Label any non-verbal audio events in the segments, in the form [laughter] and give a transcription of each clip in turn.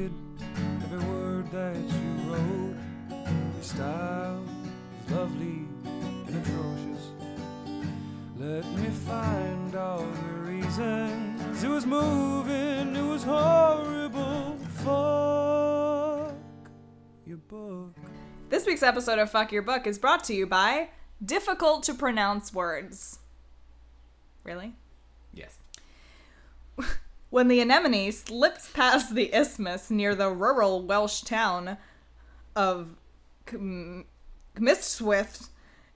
read every word that you wrote. Your style is lovely and atrocious. Let me find all your reasons. It was moving, it was horrible. Fuck your book. This week's episode of Fuck Your Book is brought to you by difficult to pronounce words. Really? Yes. When the anemone slips past the isthmus near the rural Welsh town of Cwmystwyth,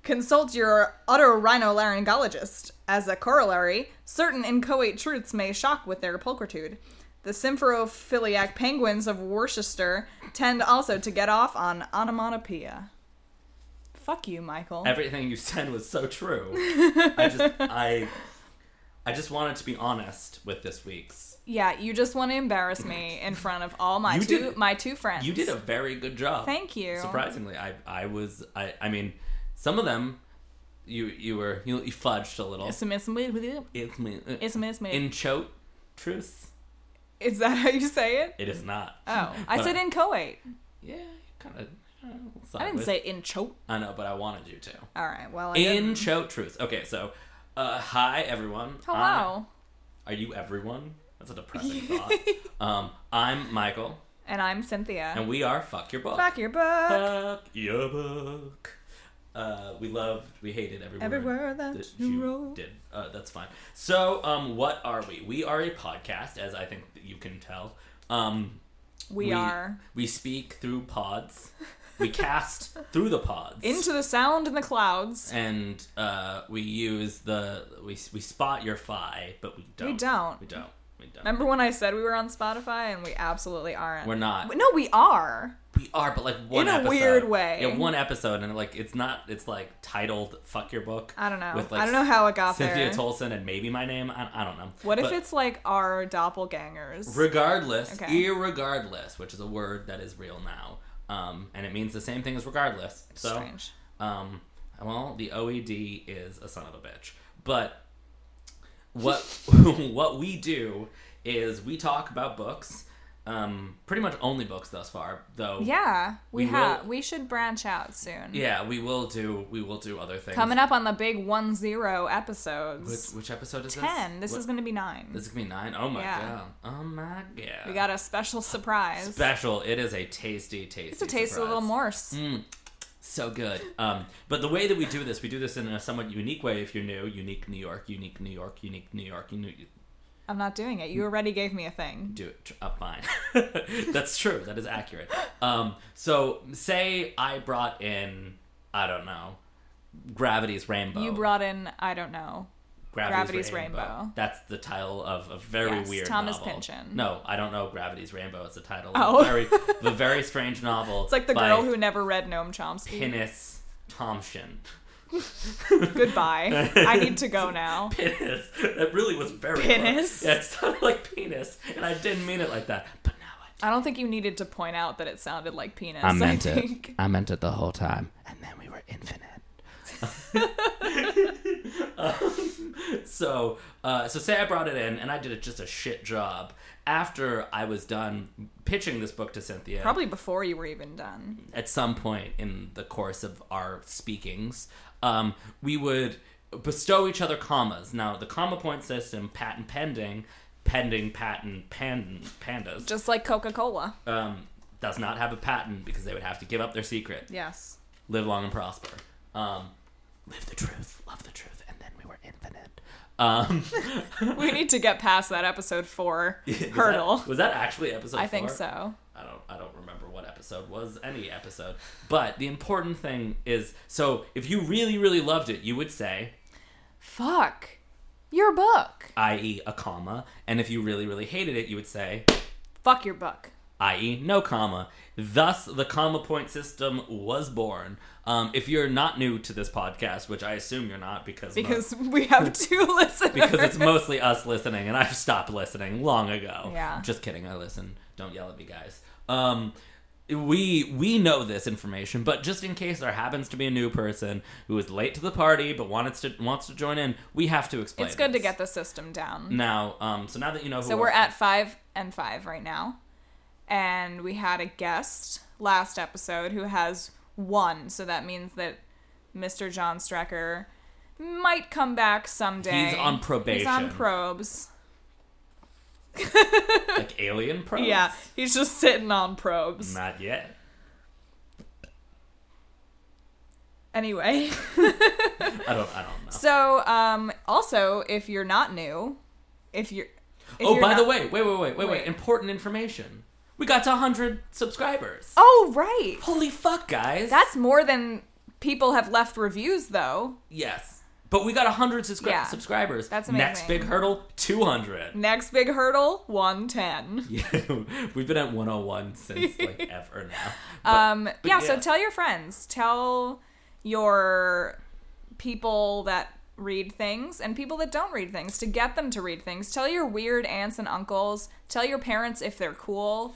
consult your otorhinolaryngologist. As a corollary, certain inchoate truths may shock with their pulchritude. The symphophiliac penguins of Worcester tend also to get off on onomatopoeia. Fuck you, Michael. Everything you said was so true. [laughs] I just I I just wanted to be honest with this week's. yeah, you just want to embarrass me in front of all my You two did- my two friends. You did a very good job. Thank you. Surprisingly, I I was I I mean some of them you you were you, you fudged a little. It's a miss with you. It's me. Uh, it's a miss me. in chote truth. Is that how you say it? It is not. Oh, I said inchoate. Yeah, kind of. I didn't say in inchoate. I know, but I wanted you to. All right. Well, I In chote truth. Okay, so uh, hi everyone. Hello. I- are you everyone? That's a depressing [laughs] thought. Um, I'm Michael, and I'm Cynthia. and we are Fuck Your Book. Fuck your book. Fuck your book. Uh, we loved, we hated every, Every word word that that you wrote. did. Uh, that's fine. So, um, what are we? We are a podcast, as I think you can tell. Um, We, are We speak through pods. [laughs] We cast through the pods. into the sound in the clouds. and uh, we use the we we spot your fi, but we don't. We don't. We don't. We don't. Remember when I said we were on Spotify and we absolutely aren't? We're not. No, we are. We are, but like one In a episode. weird way. Yeah, one episode, and like it's not. It's like titled "Fuck Your Book." I don't know. With, like, I don't know how it got Cynthia there. Tolson and maybe my name. I, I don't know. what if it's like our doppelgangers? regardless, Okay. irregardless, which is a word that is real now, um, and it means the same thing as regardless. So, Strange. um, well, the OED is a son of a bitch, but what [laughs] what we do is we talk about books. Um, pretty much only books thus far, though. Yeah, we, We have. will- We should branch out soon. Yeah, we will do. We will do other things. Coming up on the big one zero episodes. Which, which episode is Ten. this? This is going to be nine. This is gonna be nine. Oh my Yeah. god. Oh my god. we got a special surprise. special. It is a tasty, tasty. it's a taste of little morse. So good. Um, but the way that we do this, we do this in a somewhat unique way. If you're new, unique New York, unique New York, unique New York, unique. I'm not doing it. You already gave me a thing. Do it. Uh, fine. [laughs] That's true. That is accurate. Um, so say I brought in, I don't know, Gravity's Rainbow. You brought in, I don't know. Gravity's, Gravity's Rainbow. Rainbow. That's the title of a very Yes, weird Thomas novel. Pynchon. No, I don't know Gravity's Rainbow. It's the title. Oh. Of a very, the very strange [laughs] novel. It's like the girl who never read Noam Chomsky. Pinnis Thompson. [laughs] Goodbye. I need to go now. [laughs] Penis. That really was very Penis? close. Yeah, it sounded like penis, and I didn't mean it like that. But now I. I don't think you needed to point out that it sounded like penis. I meant think. it. I meant it the whole time, and then we were infinite. [laughs] [laughs] Um, so, uh, so say I brought it in, and I did it just a shit job. After I was done pitching this book to Cynthia, Probably before you were even done. at some point in the course of our speakings, um, we would bestow each other commas. Now, the comma point system, patent pending, pending patent pan, pandas, Just like Coca Cola. um, does not have a patent because they would have to give up their secret. Yes. Live long and prosper. Um, live the truth, love the truth, and then we were infinite. Um, [laughs] We need to get past that episode four [laughs] was that- hurdle. was that actually episode? I think four? so. I don't I don't remember what episode was any episode. But the important thing is so if you really really loved it, you would say Fuck. Your book. i.e. a comma, and if you really really hated it, you would say Fuck your book. i.e. no comma. Thus the comma point system was born. Um, if you're not new to this podcast, which I assume you're not because mo- Because we have [laughs] two listeners. because it's mostly us listening, and I've stopped listening long ago. Yeah. Just kidding. I listen. Don't yell at me, guys. Um, we we know this information, but just in case there happens to be a new person who is late to the party but wants to wants to join in, we have to explain. It's good to get the system down. now. Um, so now that you know who So our- we're at five and five right now. And we had a guest last episode who has one, so that means that Mr. John Strecker might come back someday. He's on probation. He's on probes. [laughs] like alien probes. Yeah, he's just sitting on probes. Not yet. Anyway, [laughs] I don't. I don't know. so um, also if you're not new, if you're if oh, you're by the way, wait, wait, wait, wait. Wait. Important information. We got to 100 subscribers. oh right, Holy fuck, guys. that's more than people have left reviews though. yes. But we got 100 subscri- Yeah. subscribers. That's Next big hurdle, 200. Next big hurdle, one ten. [laughs] Yeah, we've been at 101 since like [laughs] ever now. But- Um, but yeah, so tell your friends, tell your people that read things and people that don't read things to get them to read things. Tell your weird aunts and uncles. Tell your parents if they're cool.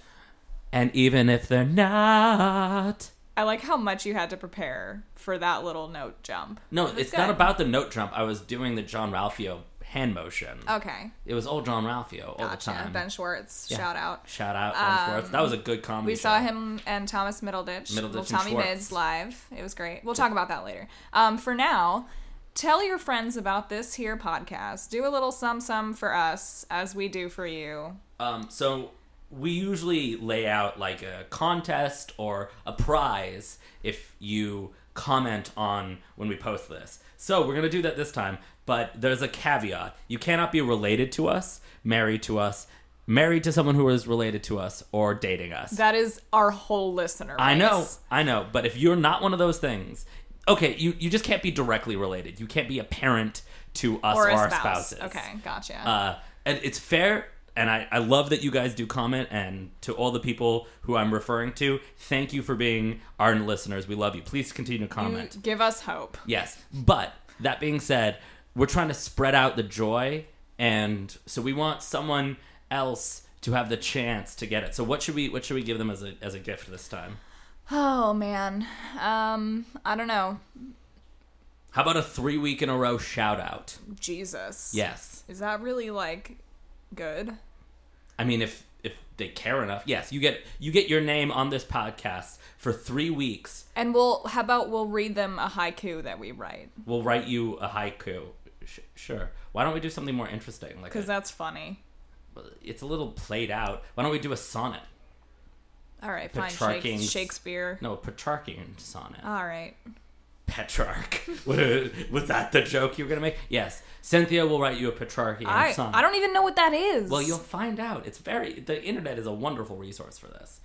And even if they're not. I like how much you had to prepare for that little note jump. No, That's it's not about the note jump. I was doing the John Ralphio hand motion. Okay, It was old John Ralphio all the time. Ben Schwartz, Yeah. shout out. Shout out Ben Schwartz. That was a good comedy We saw him and Thomas Middleditch, Middleditch and Tommy Schwartz. Mids live. It was great. We'll talk about that later. Um, for now, tell your friends about this here podcast. Do a little sum sum for us as we do for you. Um, so we usually lay out like a contest or a prize if you comment on when we post this. So we're gonna do that this time, but there's a caveat: you cannot be related to us, married to us, married to someone who is related to us, or dating us. That is our whole listener. I know. I know, but if you're not one of those things, okay, you you just can't be directly related. You can't be a parent to us Or or, our spouse. spouses. Okay, gotcha. Uh, and it's fair, and I, I love that you guys do comment. And to all the people who I'm referring to, thank you for being our listeners. We love you. Please continue to You comment. give us hope. Yes, but that being said, we're trying to spread out the joy, and so we want someone else to have the chance to get it. So what should we what should we give them as a as a gift this time? Oh man. Um, I don't know. How about a three week in a row shout out? Jesus. Yes. Is that really like good? I mean, if if they care enough, yes, you get you get your name on this podcast for three weeks. And we'll how about we'll read them a haiku that we write We'll write you a haiku. Sh- sure. Why don't we do something more interesting? Like because that's funny. it's a little played out. Why don't we do a sonnet? All right, fine. Shakespeare. No, a Petrarchian sonnet. All right. Petrarch. [laughs] Was that the joke you were gonna make? Yes. Cynthia will write you a Petrarchian I sonnet. I don't even know what that is. Well, you'll find out. It's very the internet is a wonderful resource for this.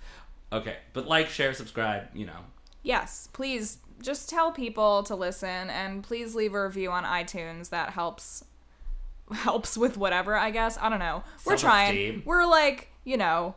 Okay, but like, share, subscribe. You know, Yes, please just tell people to listen and please leave a review on iTunes. That helps [laughs] helps with whatever, I guess. I don't know. We're trying. We're like, you know,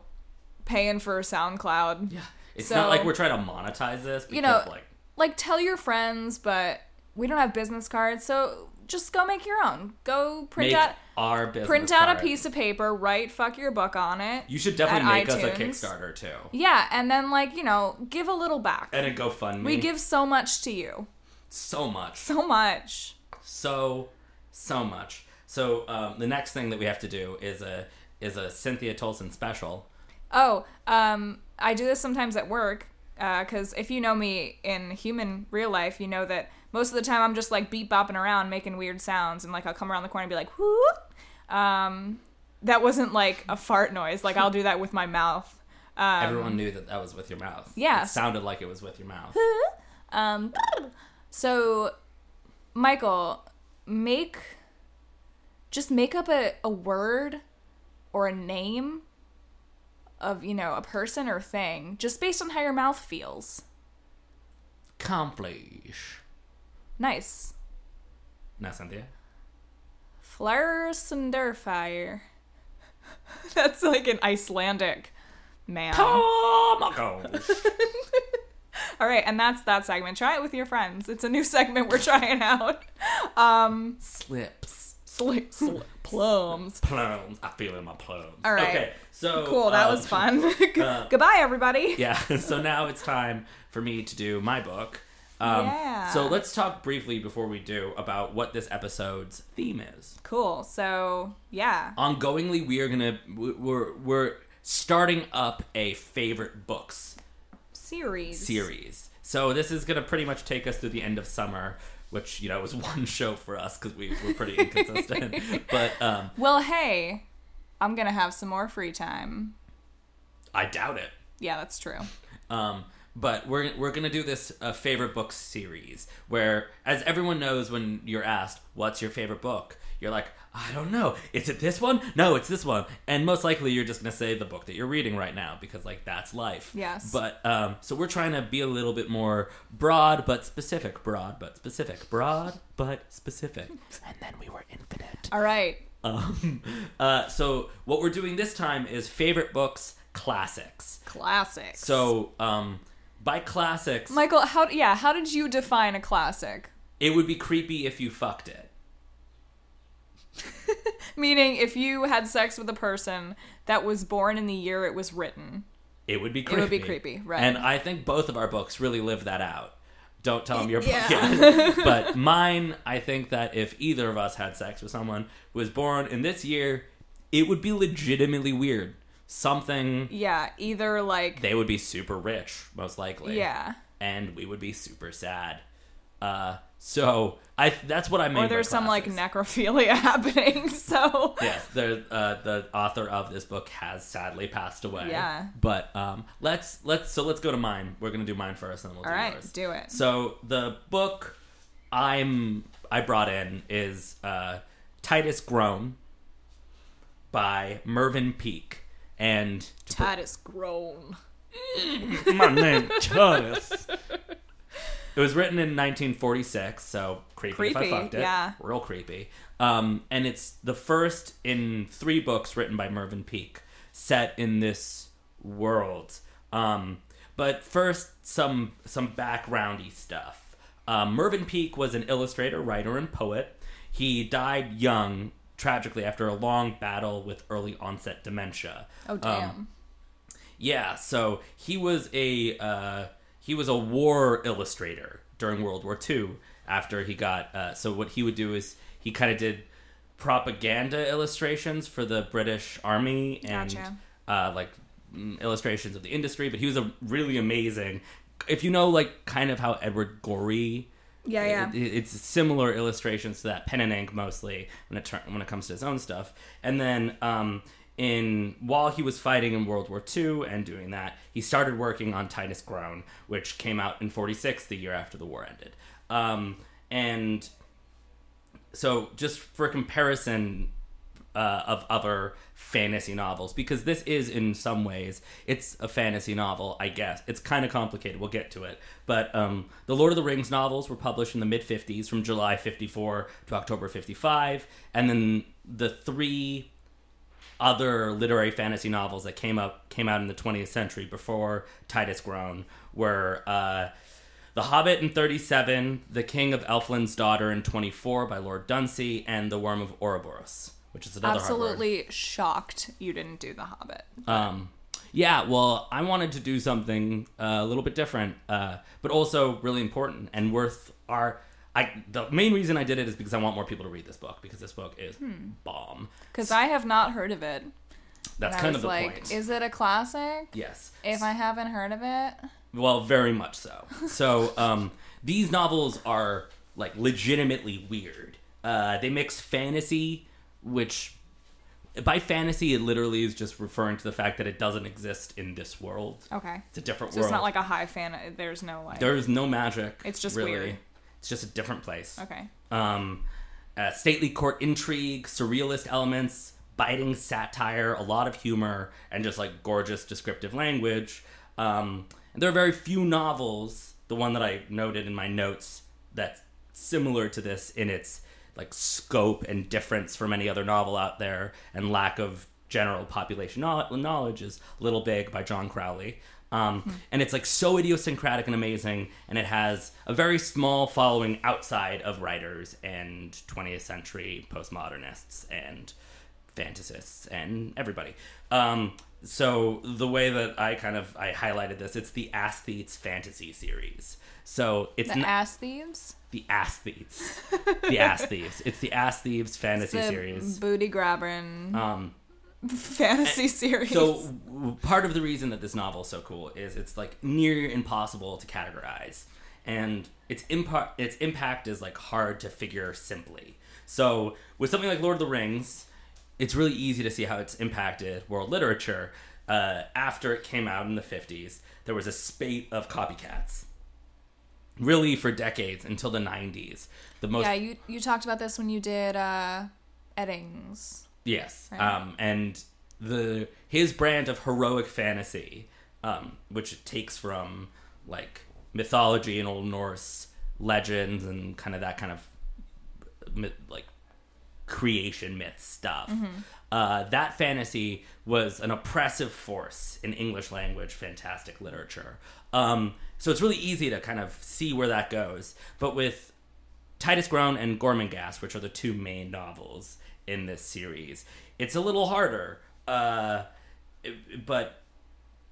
paying for SoundCloud. yeah. It's So- not like we're trying to monetize this. Because, You know, like, Like tell your friends, but we don't have business cards, so just go make your own. Go print make out our business. print out a piece of paper, write fuck your book on it. You should definitely make us a. Kickstarter too, Yeah, and then like, you know, give a little back. and a GoFundMe. we give so much to you. so much, So much. so so much. So um, the next thing that we have to do is a is a Cynthia Tolson special. Oh, um, I do this sometimes at work because if you know me in human real life, you know that most of the time I'm just like beat bopping around making weird sounds, and like I'll come around the corner and be like, whoop. Um, that wasn't like a fart noise. Like I'll do that with my mouth. Um, Everyone knew that that was with your mouth. Yeah. it sounded like it was with your mouth. Um, so, Michael, make just make up a, a word or a name of you know a person or thing just based on how your mouth feels. Accomplish. Nice. Now, Cynthia. Flarsundurfire. [laughs] That's like an Icelandic man. Oh. [laughs] All right, and that's that segment. Try it with your friends. It's a new segment we're trying out. Um, Slips. Slips. sli- plums. Plums. I feel in my plums. All right. Okay, so Cool, that um, was fun. [laughs] uh, Goodbye, everybody. [laughs] Yeah. [laughs] So now it's time for me to do my book. Um, Yeah. So let's talk briefly before we do about what this episode's theme is. Cool. So, yeah. Ongoingly, we are gonna we're we're starting up a favorite books Series. series. So this is gonna pretty much take us through the end of summer, which you know was one show for us because we were pretty inconsistent. but um, Well, hey, I'm gonna have some more free time. I doubt it. Yeah, that's true. Um, but we're we're gonna do this uh, favorite book series where, as everyone knows, when you're asked what's your favorite book, you're like, I don't know. Is it this one? No, it's this one. And most likely, you're just gonna say the book that you're reading right now because like that's life. Yes. But um, so we're trying to be a little bit more broad but specific, broad but specific, broad but specific. [laughs] And then we were infinite. All right. Um, [laughs] uh, so what we're doing this time is favorite books classics. Classics. So, um, by classics, Michael, how yeah, how did you define a classic? it would be creepy if you fucked it. [laughs] Meaning, if you had sex with a person that was born in the year it was written. It would be creepy. It would be creepy, right. And I think both of our books really live that out. Don't tell them your Yeah. yet. [laughs] but mine, I think that if either of us had sex with someone who was born in this year, it would be legitimately weird. Something Yeah, either like they would be super rich, most likely. yeah, And we would be super sad. Uh, so I that's what I mean. or there's some like necrophilia [laughs] happening. So yes, the uh, the author of this book has sadly passed away. Yeah. But um, let's let's so let's go to mine. We're gonna do mine first, and then we'll all do right, yours. do it. So the book I'm I brought in is uh, Titus Groan by Mervyn Peake, and Titus Groan. my name Titus. [laughs] It was written in 1946, so creepy, if Creepy, I fucked it. yeah. Real creepy. Um, and it's the first in three books written by Mervyn Peake set in this world. Um, but first, some some backgroundy stuff. Um, Mervyn Peake was an illustrator, writer, and poet. He died young, tragically, after a long battle with early onset dementia. Oh Um, damn. yeah, so he was a uh, he was a war illustrator during World War II. After he got uh, so what he would do is he kind of did propaganda illustrations for the British Army and Gotcha. uh, like mm, illustrations of the industry. But he was a really amazing. If you know like kind of how Edward Gorey. yeah, yeah. It- it's similar illustrations to that pen and ink mostly when it tur- when it comes to his own stuff. And then um, in while he was fighting in World War II and doing that, he started working on Titus Groan, which came out in '46, the year after the war ended. Um, and so, just for comparison uh, of other fantasy novels, because this is in some ways it's a fantasy novel, I guess. It's kind of complicated. We'll get to it, but um, the Lord of the Rings novels were published in the mid '50s, from July '54 to October '55, and then the three other literary fantasy novels that came up came out in the 20th century before Titus Groan were uh, The Hobbit in 37, The King of Elfland's Daughter in 24 by Lord Dunsany, and The Worm of Ouroboros, which is another. Absolutely shocked you didn't do The Hobbit. Um, yeah, well, I wanted to do something uh, a little bit different, uh, but also really important and worth our. I the main reason I did it is because I want more people to read this book because this book is bomb. Because I have not heard of it. That's kind of the like, point. is it a classic? yes. If I haven't heard of it, Well, very much so. [laughs] So, um, these novels are like legitimately weird. Uh, they mix fantasy, which by fantasy it literally is just referring to the fact that it doesn't exist in this world. okay. It's a different So world. it's not like a high fan. There's no like. There's no magic. It's just really. weird. It's just a different place. Okay. Um, uh, stately court intrigue, surrealist elements, biting satire, a lot of humor, and just like gorgeous descriptive language. Um, and there are very few novels. The one that I noted in my notes that's similar to this in its like scope and difference from any other novel out there, and lack of general population knowledge is Little Big by John Crowley. Um, And it's like so idiosyncratic and amazing, and it has a very small following outside of writers and 20th century postmodernists and fantasists and everybody. Um, so the way that I kind of I highlighted this, it's the Aesthetes fantasy series. So it's The ass thieves. the Aesthetes, [laughs] the Aesthetes. It's the Aesthetes fantasy the series. booty grabbing. Um, fantasy series. So part of the reason that this novel is so cool is it's like near impossible to categorize, and its impact its impact is like hard to figure simply. So with something like Lord of the Rings, it's really easy to see how it's impacted world literature. Uh, after it came out in the fifties, there was a spate of copycats. Really, for decades until the nineties, the most yeah, you you talked about this when you did uh, Eddings. Yes. Right. Um, and the his brand of heroic fantasy, um, which takes from like mythology and Old Norse legends and kind of that kind of like creation myth stuff. Uh, that fantasy was an oppressive force in English language fantastic literature. Um, so it's really easy to kind of see where that goes. But with Titus Groan and Gormenghast, which are the two main novels in this series, it's a little harder. Uh, but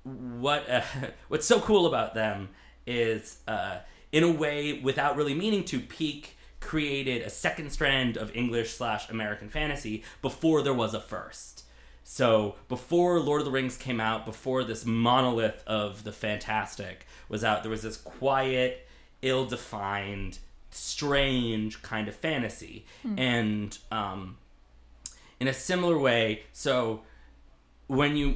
what uh, [laughs] what's so cool about them is, uh, in a way, without really meaning to, Peake created a second strand of English slash American fantasy before there was a first. So before Lord of the Rings came out, before this monolith of the fantastic was out, there was this quiet, ill-defined, strange kind of fantasy, and um, in a similar way, so when you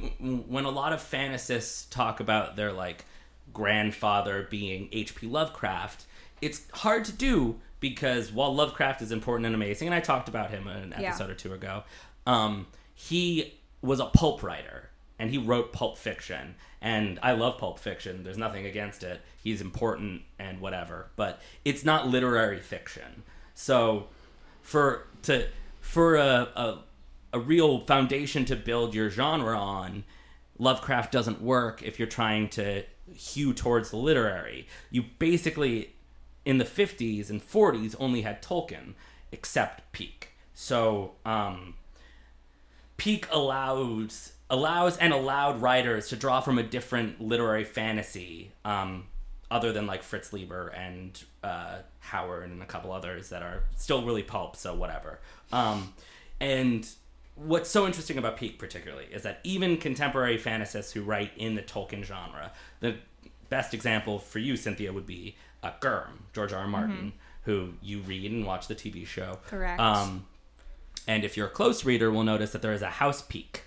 when a lot of fantasists talk about their like grandfather being H.P. Lovecraft, it's hard to do because while Lovecraft is important and amazing, and I talked about him in an Yeah. episode or two ago, um, he was a pulp writer and he wrote pulp fiction. And I love pulp fiction. There's nothing against it. He's important and whatever, but it's not literary fiction. So for to for a, a a real foundation to build your genre on, Lovecraft doesn't work if you're trying to hew towards the literary. You basically in the 50s and 40s only had Tolkien except Peake. So um, Peake allows allows and allowed writers to draw from a different literary fantasy, um, other than like Fritz Leiber and uh, Howard and a couple others that are still really pulp. So whatever. Um, and what's so interesting about Peake particularly is that even contemporary fantasists who write in the Tolkien genre, the best example for you, Cynthia, would be uh, Gurm, George R. R. Martin, who you read and watch the TV show. Correct. Um, and if you're a close reader, will notice that there is a house Peake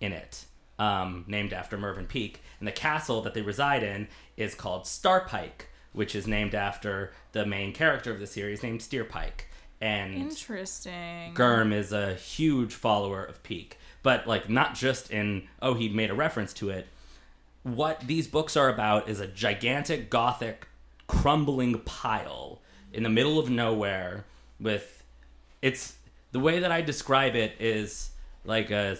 in it, um, named after Mervyn Peake, And the castle that they reside in is called Starpike, which is named after the main character of the series named Steerpike. And Interesting. Gurm is a huge follower of Peake, but like not just in oh he made a reference to it. What these books are about is a gigantic gothic crumbling pile in the middle of nowhere with it's the way that I describe it is like a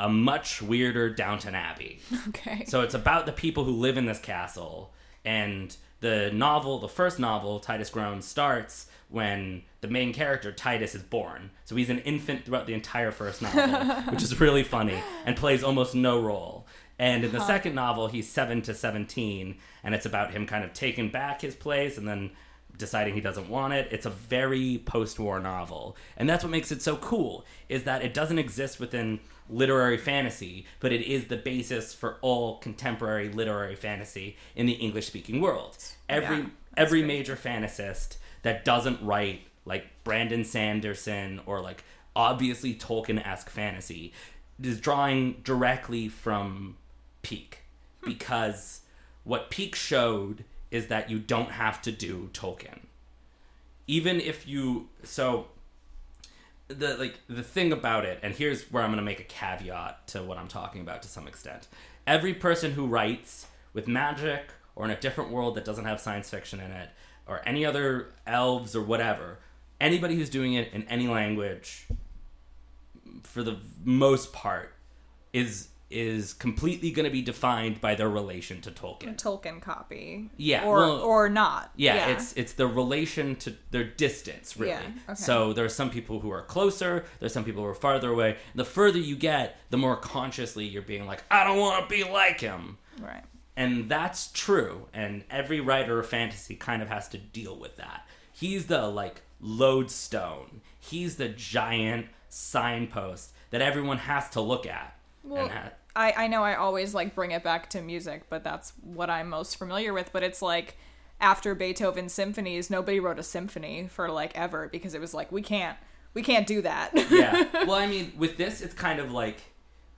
a much weirder Downton Abbey. [laughs] Okay. So it's about the people who live in this castle, and the novel, the first novel, Titus Groan, starts when the main character Titus is born. So he's an infant throughout the entire first novel, [laughs] which is really funny and plays almost no role. And in the second novel, he's seven to seventeen, and it's about him kind of taking back his place and then deciding he doesn't want it. It's a very post-war novel, and that's what makes it so cool. Is that it doesn't exist within literary fantasy, but it is the basis for all contemporary literary fantasy in the English-speaking world. Every Yeah, every great. major fantasist that doesn't write like Brandon Sanderson or like obviously Tolkien-esque fantasy is drawing directly from Peake hmm. because what Peake showed is that you don't have to do Tolkien. Even if you so the like the thing about it, and here's where I'm going to make a caveat to what I'm talking about to some extent. Every person who writes with magic or in a different world that doesn't have science fiction in it, or any other elves or whatever, anybody who's doing it in any language, for the most part, is is completely going to be defined by their relation to Tolkien. A Tolkien copy. Yeah, Or well- or not. Yeah, it's it's the relation to their distance, really. Yeah, okay. So there are some people who are closer. There's some people who are farther away. The further you get, the more consciously you're being like, I don't want to be like him, right. And that's true. And every writer of fantasy kind of has to deal with that. He's the like lodestone. He's the giant signpost that everyone has to look at. Well, ha- I, I know I always like bring it back to music, but that's what I'm most familiar with. But it's like after Beethoven's symphonies, nobody wrote a symphony for like ever because it was like we can't we can't do that. yeah. [laughs] Well, I mean, with this, it's kind of like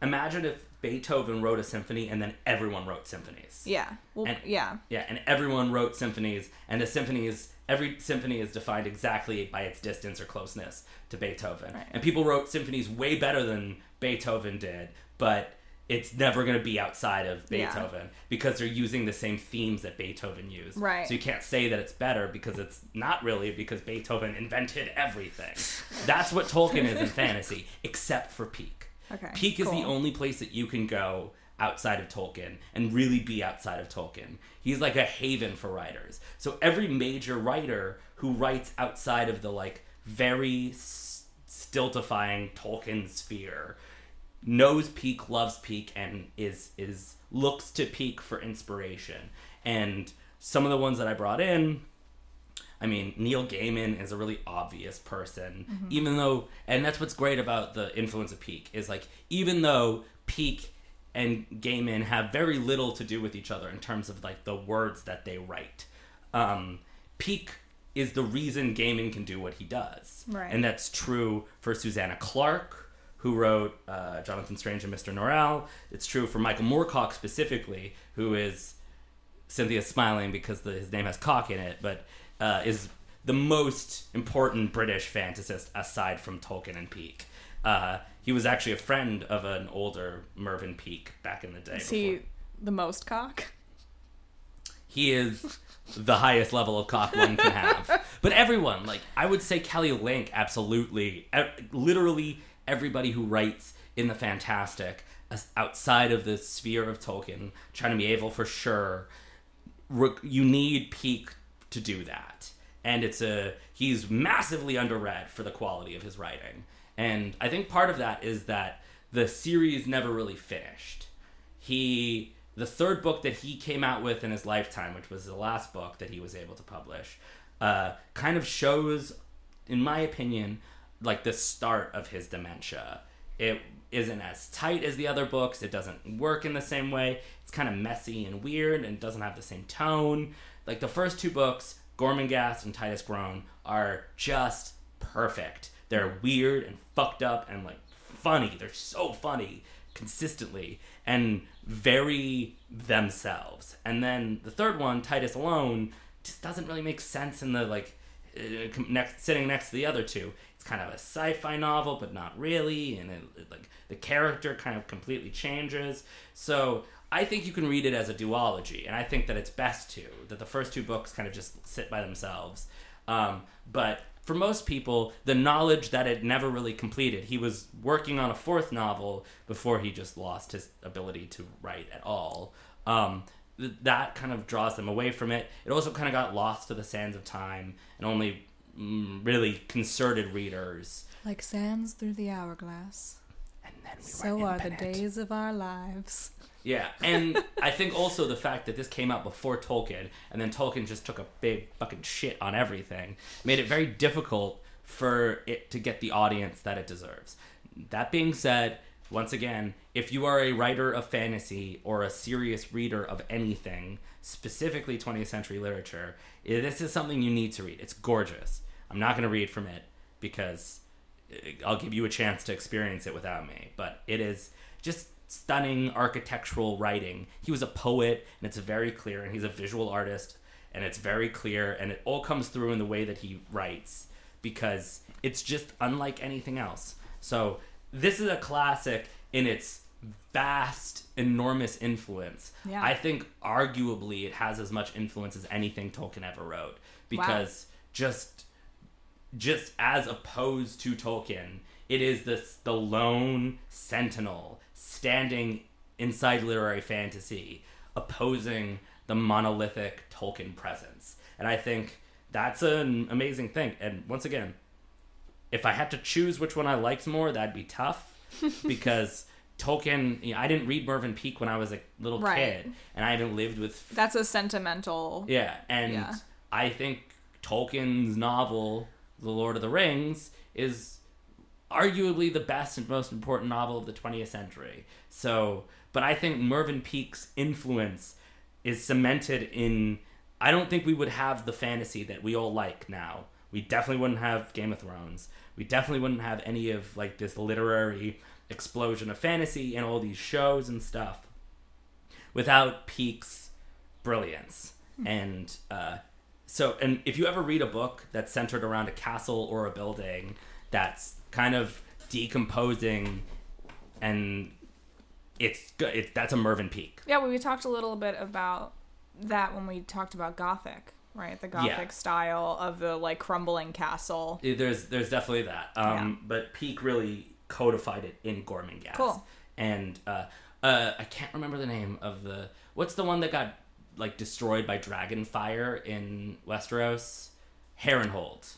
imagine if Beethoven wrote a symphony and then everyone wrote symphonies. yeah. Well, And- yeah. Yeah, and everyone wrote symphonies, and the symphony is every symphony is defined exactly by its distance or closeness to Beethoven. Right. And people wrote symphonies way better than Beethoven did, but it's never going to be outside of Yeah. Beethoven because they're using the same themes that Beethoven used. Right. So you can't say that it's better because it's not really because Beethoven invented everything. [laughs] That's what Tolkien is in fantasy, except for Peake. Okay, Peake is the only place that you can go outside of Tolkien and really be outside of Tolkien. He's like a haven for writers. So every major writer who writes outside of the like very stiltifying Tolkien sphere knows Peake, loves Peake, and is is looks to Peake for inspiration. And some of the ones that I brought in, I mean, Neil Gaiman is a really obvious person, even though, and that's what's great about the influence of Peake is like, even though Peake and Gaiman have very little to do with each other in terms of like the words that they write. Um, Peake is the reason Gaiman can do what he does, Right. and that's true for Susanna Clarke, who wrote uh, Jonathan Strange and Mr. Norrell. It's true for Michael Moorcock specifically, who is Cynthia's smiling because the, his name has cock in it, but uh, is the most important British fantasist aside from Tolkien and Peake. Uh, he was actually a friend of an older Mervyn Peake back in the day. Is he before- the most cock? he is the highest level of cock one can have. [laughs] But everyone, like I would say, Kelly Link, absolutely, literally everybody who writes in the fantastic as outside of the sphere of Tolkien, China Miéville for sure. re- You need Peake to do that, and it's a he's massively underread for the quality of his writing, and I think part of that is that the series never really finished. He the third book that he came out with in his lifetime which was the last book that he was able to publish uh, kind of shows in my opinion like the start of his dementia it isn't as tight as the other books. It doesn't work in the same way. It's kind of messy and weird and doesn't have the same tone. Like the first two books gormenghast and titus groan are just perfect. They're weird and fucked up and like funny. They're so funny consistently and very themselves. And then the third one, Titus Alone, just doesn't really make sense in the like uh, next sitting next to the other two. Kind of a sci-fi novel, but not really, and it, it, like the character kind of completely changes. So I think you can read it as a duology, and I think that it's best to that the first two books kind of just sit by themselves. Um, but for most people, the knowledge that it never really completed, he was working on a fourth novel before he just lost his ability to write at all. Um, th- that kind of draws them away from it. It also kind of got lost to the sands of time, and only Mm, really concerted readers. Like sands through the hourglass. And then we So are the days of our lives. Yeah, and [laughs] I think also the fact that this came out before Tolkien, and then Tolkien just took a big fucking shit on everything, made it very difficult for it to get the audience that it deserves. That being said, once again, if you are a writer of fantasy or a serious reader of anything, specifically 20th century literature, this is something you need to read. It's gorgeous. I'm not going to read from it because eh, I'll give you a chance to experience it without me, but it is just stunning architectural writing. He was a poet, and it's very clear, and he's a visual artist, and it's very clear, and it all comes through in the way that he writes because it's just unlike anything else. So, this is a classic in its vast, enormous influence. Yeah. I think arguably it has as much influence as anything Tolkien ever wrote because just just as opposed to Tolkien, it is this the lone sentinel standing inside literary fantasy, opposing the monolithic Tolkien presence. And I think that's an amazing thing. And once again, if I had to choose which one I liked more, that'd be tough [laughs] because Tolkien. You know, I didn't read Mervyn Peake when I was a little Right. kid, and I hadn't lived with That's a sentimental. yeah, and Yeah. I think Tolkien's novel, The Lord of the Rings, is arguably the best and most important novel of the 20th century. So, but I think Mervyn Peake's influence is cemented in. I don't think we would have the fantasy that we all like now. We definitely wouldn't have Game of Thrones. We definitely wouldn't have any of like this literary explosion of fantasy and all these shows and stuff without Peake's brilliance. And uh, so, and if you ever read a book that's centered around a castle or a building that's kind of decomposing and it's good, it, that's a Mervyn Peake Yeah, well, we talked a little bit about that when we talked about Gothic, right? The Gothic Yeah. style of the like crumbling castle. There's there's definitely that. Um, But Peake really codified it in Gormenghast. Cool. And uh, uh, I can't remember the name of the what's the one that got like destroyed by dragon fire in Westeros? Harrenhal.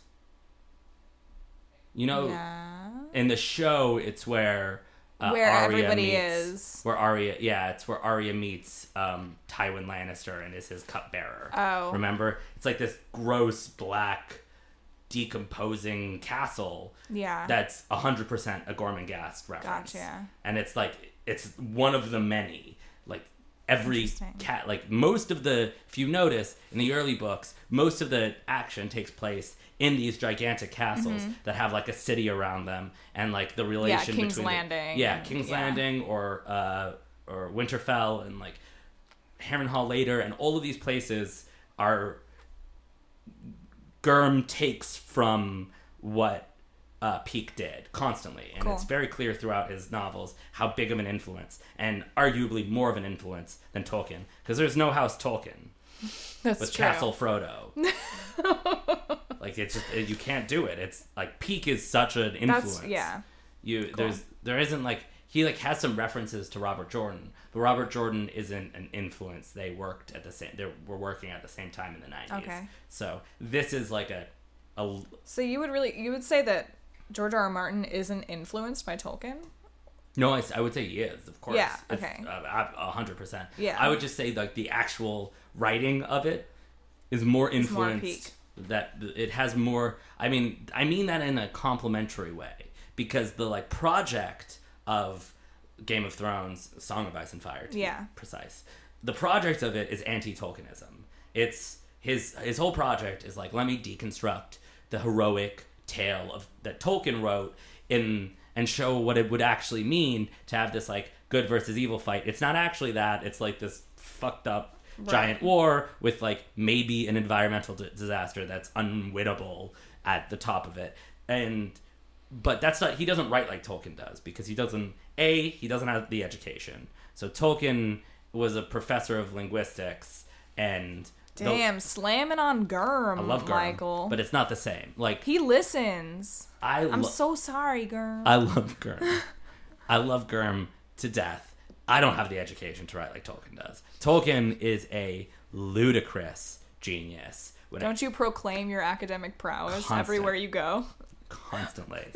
You know, yeah. in the show, it's where uh, Where Arya everybody meets- is. Where Arya, yeah, it's where Arya meets um, Tywin Lannister and is his cupbearer. Oh. remember? It's like this gross black, decomposing castle. Yeah. That's hundred percent a Gormenghast reference. Gotcha. And it's like it's one of the many. Like every cat, like most of the, if you notice in the early books, most of the action takes place in these gigantic castles that have like a city around them and like the relation Mm-hmm. King's between the- Landing yeah, and- King's yeah. Landing or uh, or Winterfell and like Harrenhal later, and all of these places are Gurm takes from what uh, Peake did constantly, and Cool. it's very clear throughout his novels how big of an influence, and arguably more of an influence than Tolkien, because there's no House Tolkien [laughs] That's with true. Castle Frodo. [laughs] like it's just you can't do it. It's like Peake is such an influence. That's yeah. You there's there isn't like he like has some references to Robert Jordan, but Robert Jordan isn't an influence. They worked at the same. They were working at the same time in the nineties. Okay. So this is like a a So you would really you would say that George R. R. Martin isn't influenced by Tolkien? no. I, I would say he is of course. Yeah, It's, okay. uh, A hundred percent. Yeah. I would just say like the actual writing of it is more more influenced. Peake. that it has more. I mean, I mean that in a complimentary way because the like project of Game of Thrones, Song of Ice and Fire, to be Yeah. precise. The project of it is anti-Tolkienism. It's his his whole project is like let me deconstruct the heroic tale of that Tolkien wrote in and show what it would actually mean to have this like good versus evil fight. It's not actually that. It's like this fucked up giant war with like maybe an environmental d- disaster that's unwinnable at the top of it. And but that's not he doesn't write like Tolkien does because he doesn't a he doesn't have the education. So Tolkien was a professor of linguistics and Damn, slamming on Gurm, I love Gurm, Michael. but it's not the same. Like he listens. I I'm so sorry, Gurm. I love Gurm. I love Gurm to death. I don't have the education to write like Tolkien does. Tolkien is a ludicrous genius. When Don't you proclaim your academic prowess Constant. everywhere you go? constantly.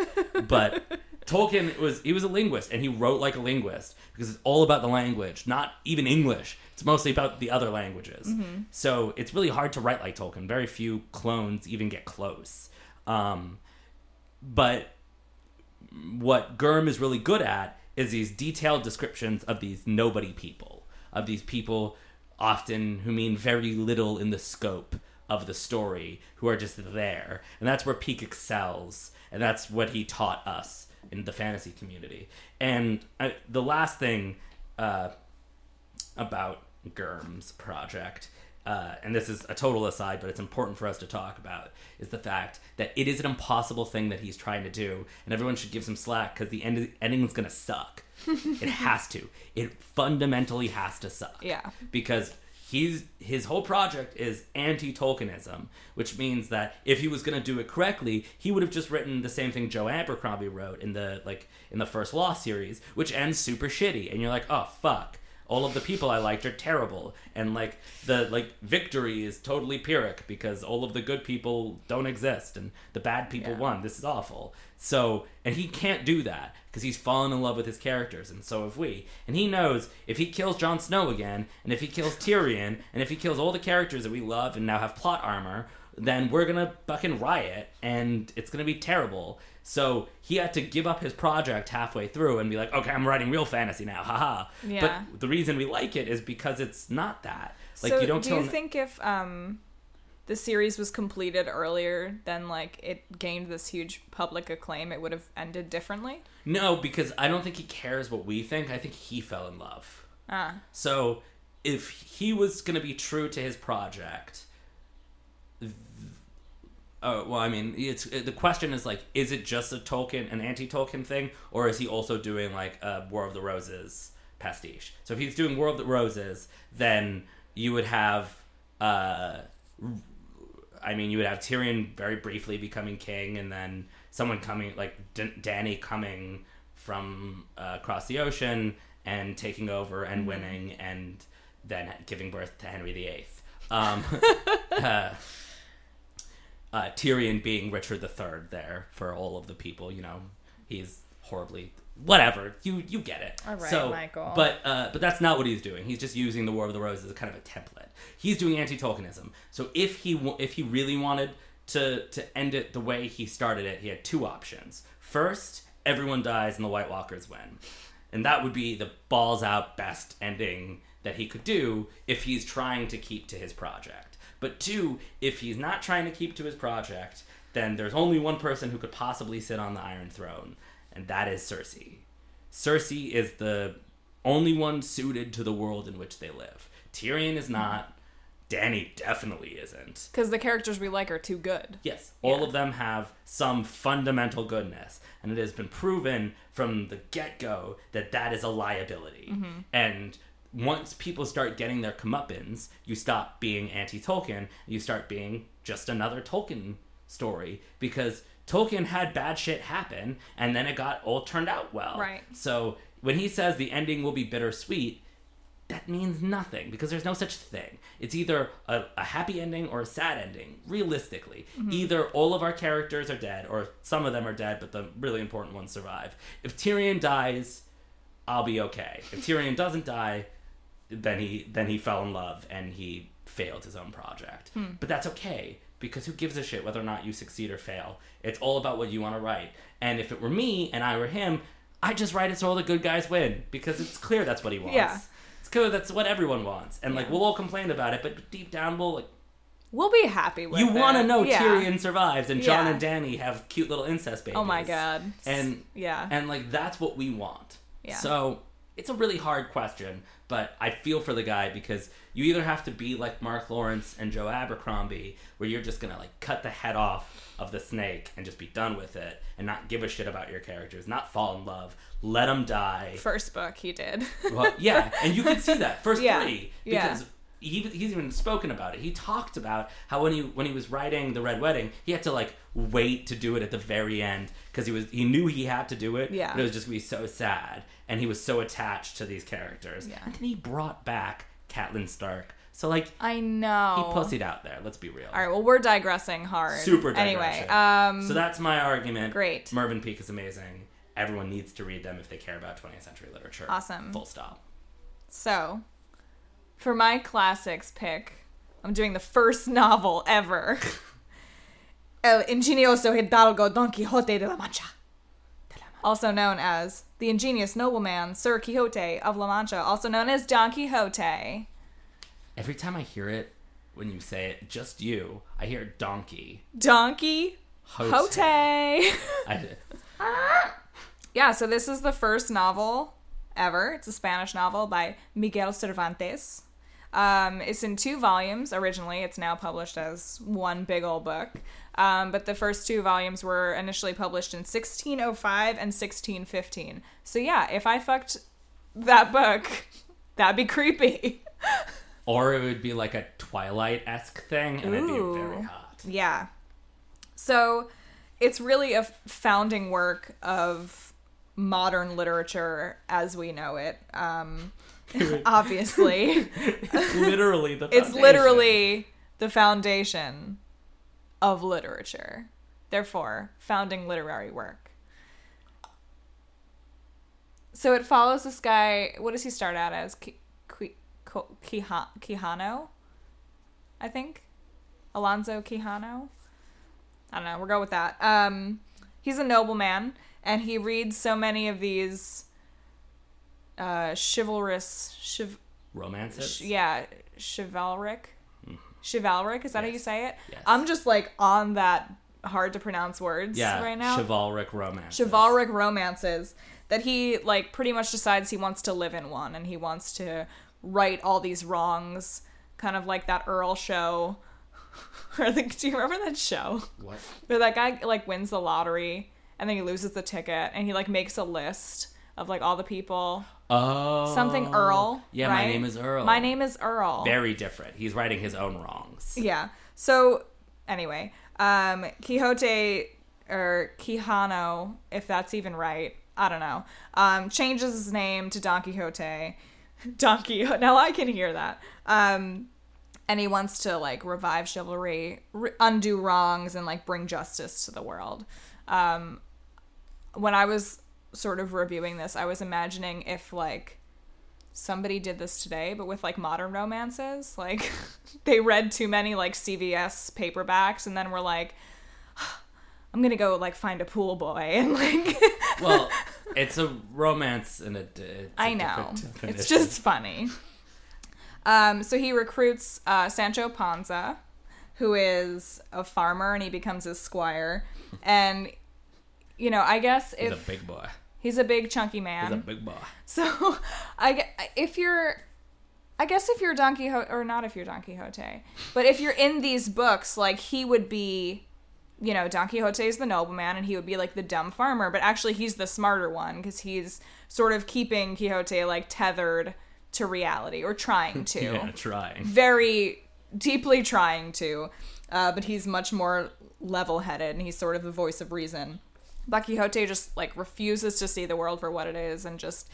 but [laughs] Tolkien was he was a linguist and he wrote like a linguist because it's all about the language, not even English. It's mostly about the other languages. So it's really hard to write like Tolkien. Very few clones even get close. Um, but what Gurm is really good at is these detailed descriptions of these nobody people, of these people often who mean very little in the scope of the story, who are just there. And that's where Peake excels, and that's what he taught us in the fantasy community. And uh, the last thing uh, about Gurm's project, uh, and this is a total aside, but it's important for us to talk about, is the fact that it is an impossible thing that he's trying to do, and everyone should give some slack because the end ending's gonna suck. [laughs] it has to. It fundamentally has to suck. Yeah. Because he's his whole project is anti-Tolkienism, which means that if he was gonna do it correctly, he would have just written the same thing Joe Abercrombie wrote in the like in the first Law series, which ends super shitty, and you're like, oh fuck all of the people I liked are terrible, and like the like victory is totally pyrrhic because all of the good people don't exist and the bad people Yeah. won. This is awful. So, and he can't do that because he's fallen in love with his characters, and so have we. And he knows if he kills Jon Snow again, and if he kills Tyrion, and if he kills all the characters that we love and now have plot armor, then we're gonna fucking riot and it's gonna be terrible. So he had to give up his project halfway through and be like, okay, I'm writing real fantasy now, haha. Yeah. But the reason we like it is because it's not that. Like so you don't do you think if um the series was completed earlier than like it gained this huge public acclaim it would have ended differently No, because I don't think he cares what we think. I think he fell in love. ah So if he was going to be true to his project, th- oh well, I mean, it's the question is like, is it just a Tolkien, an anti-Tolkien thing, or is he also doing like a War of the Roses pastiche? So if he's doing War of the Roses, then you would have, uh, I mean, you would have Tyrion very briefly becoming king, and then someone coming like D- Dany coming from uh, across the ocean and taking over and winning, and then giving birth to Henry VIII. Um, [laughs] [laughs] uh, uh, Tyrion being Richard III there for all of the people. You know, he's horribly whatever. You you get it. All right, so, Michael. But uh, but that's not what he's doing. He's just using the War of the Roses as a kind of a template. He's doing anti-Tolkienism. So if he if he really wanted to to end it the way he started it, he had two options. First, everyone dies and the White Walkers win, and that would be the balls out best ending that he could do if he's trying to keep to his project. But two, if he's not trying to keep to his project, then there's only one person who could possibly sit on the Iron Throne, and that is Cersei. Cersei is the only one suited to the world in which they live. Tyrion is not. Dany definitely isn't. because the characters we like are too good Yes, all Yeah. of them have some fundamental goodness, and it has been proven from the get go that that is a liability. Mm-hmm. And once people start getting their comeuppance, you stop being anti Tolkien, you start being just another Tolkien story because Tolkien had bad shit happen, and then it got all turned out well. Right. So when he says the ending will be bittersweet, that means nothing because there's no such thing. It's either a, a happy ending or a sad ending, realistically. Mm-hmm. Either all of our characters are dead or some of them are dead, but the really important ones survive. If Tyrion dies, I'll be okay. If Tyrion doesn't die, then he then he fell in love and he failed his own project. Hmm. But that's okay because who gives a shit whether or not you succeed or fail? It's all about what you want to write. And if it were me and I were him, I'd just write it so all the good guys win because it's clear that's what he wants. Yeah. It's clear that's what everyone wants. And like Yeah. we'll all complain about it, but deep down we'll like we'll be happy with you it. want to know yeah. Tyrion survives and Jon Yeah. and Dany have cute little incest babies. oh my god And yeah and like that's what we want. Yeah. So it's a really hard question, but I feel for the guy because you either have to be like Mark Lawrence and Joe Abercrombie, where you're just gonna like cut the head off of the snake and just be done with it, and not give a shit about your characters, not fall in love, let them die. first book he did Well, yeah, and you can see that [laughs] first Yeah. three Yeah. because he, he's even spoken about it. He talked about how when he when he was writing the Red Wedding, he had to like wait to do it at the very end because he was he knew he had to do it. Yeah. but it was just gonna be so sad, and he was so attached to these characters. Yeah. and then he brought back Catelyn Stark. So like i know he pussied out there. Let's be real. all right well we're digressing hard Super anyway um So that's my argument. Great. Mervyn Peake is amazing. Everyone needs to read them if they care about 20th century literature. Awesome. Full stop. So, for my classics pick, I'm doing the first novel ever. [laughs] El ingenioso hidalgo Don Quixote de la Mancha. Also known as the ingenious nobleman Sir Quixote of La Mancha, also known as Don Quixote. Every time I hear it, when you say it, just you, I hear donkey. Donkey Hote. [laughs] [laughs] Yeah, so this is the first novel ever. It's a Spanish novel by Miguel Cervantes. Um, it's in two volumes originally. It's now published as one big old book. Um, but the first two volumes were initially published in 1605 and 1615. So yeah, if I fucked that book, [laughs] that'd be creepy. [laughs] or it would be like a Twilight esque thing, and it'd be very hot. Yeah. So it's really a founding work of modern literature as we know it. Um, [laughs] obviously, [laughs] It's literally the. it's foundation. literally the foundation of literature. Therefore, founding literary work. So it follows this guy. What does he start out as? Ki- Ki- Ko- Quijano, I think. Alonso Quijano. I don't know. We'll go with that. Um, he's a nobleman, and he reads so many of these uh, chivalrous, chiv- Romances. sh- yeah, chivalric, chivalric. Is that how you say it? Yes. I'm just like on that hard to pronounce words Yeah. right now. Chivalric romance. chivalric romances that he like pretty much decides he wants to live in one and he wants to right all these wrongs kind of like that earl show [laughs] or do you remember that show What? where that guy like wins the lottery and then he loses the ticket and he like makes a list of like all the people Oh. something earl Yeah, my name is Earl. my name is earl Very different. He's writing his own wrongs. Yeah. So anyway, um, Quixote or Quijano, if that's even right, I don't know. Um, changes his name to Don Quixote. [laughs] Don Quixote. Now I can hear that. Um, and he wants to like revive chivalry, re- undo wrongs, and like bring justice to the world. Um, when I was sort of reviewing this, I was imagining if like somebody did this today, but with like modern romances. Like [laughs] they read too many like CVS paperbacks and then were like, I'm gonna go like find a pool boy [laughs] and like Well, [laughs] it's a romance and it. It's a I know. It's just funny. Um, so he recruits uh, Sancho Panza, who is a farmer, and he becomes his squire. And you know, I guess He's a big boy. He's a big chunky man. He's a big boy. So, [laughs] I if you're, I guess if you're Don Quixote or not, if you're Don Quixote, but if you're in these books, like he would be, you know, Don Quixote is the nobleman, and he would be like the dumb farmer, but actually he's the smarter one because he's sort of keeping Quixote like tethered to reality or trying [laughs] to, Yeah, trying. very deeply trying to, uh, but he's much more level-headed, and he's sort of the voice of reason. But Quixote just like refuses to see the world for what it is, and just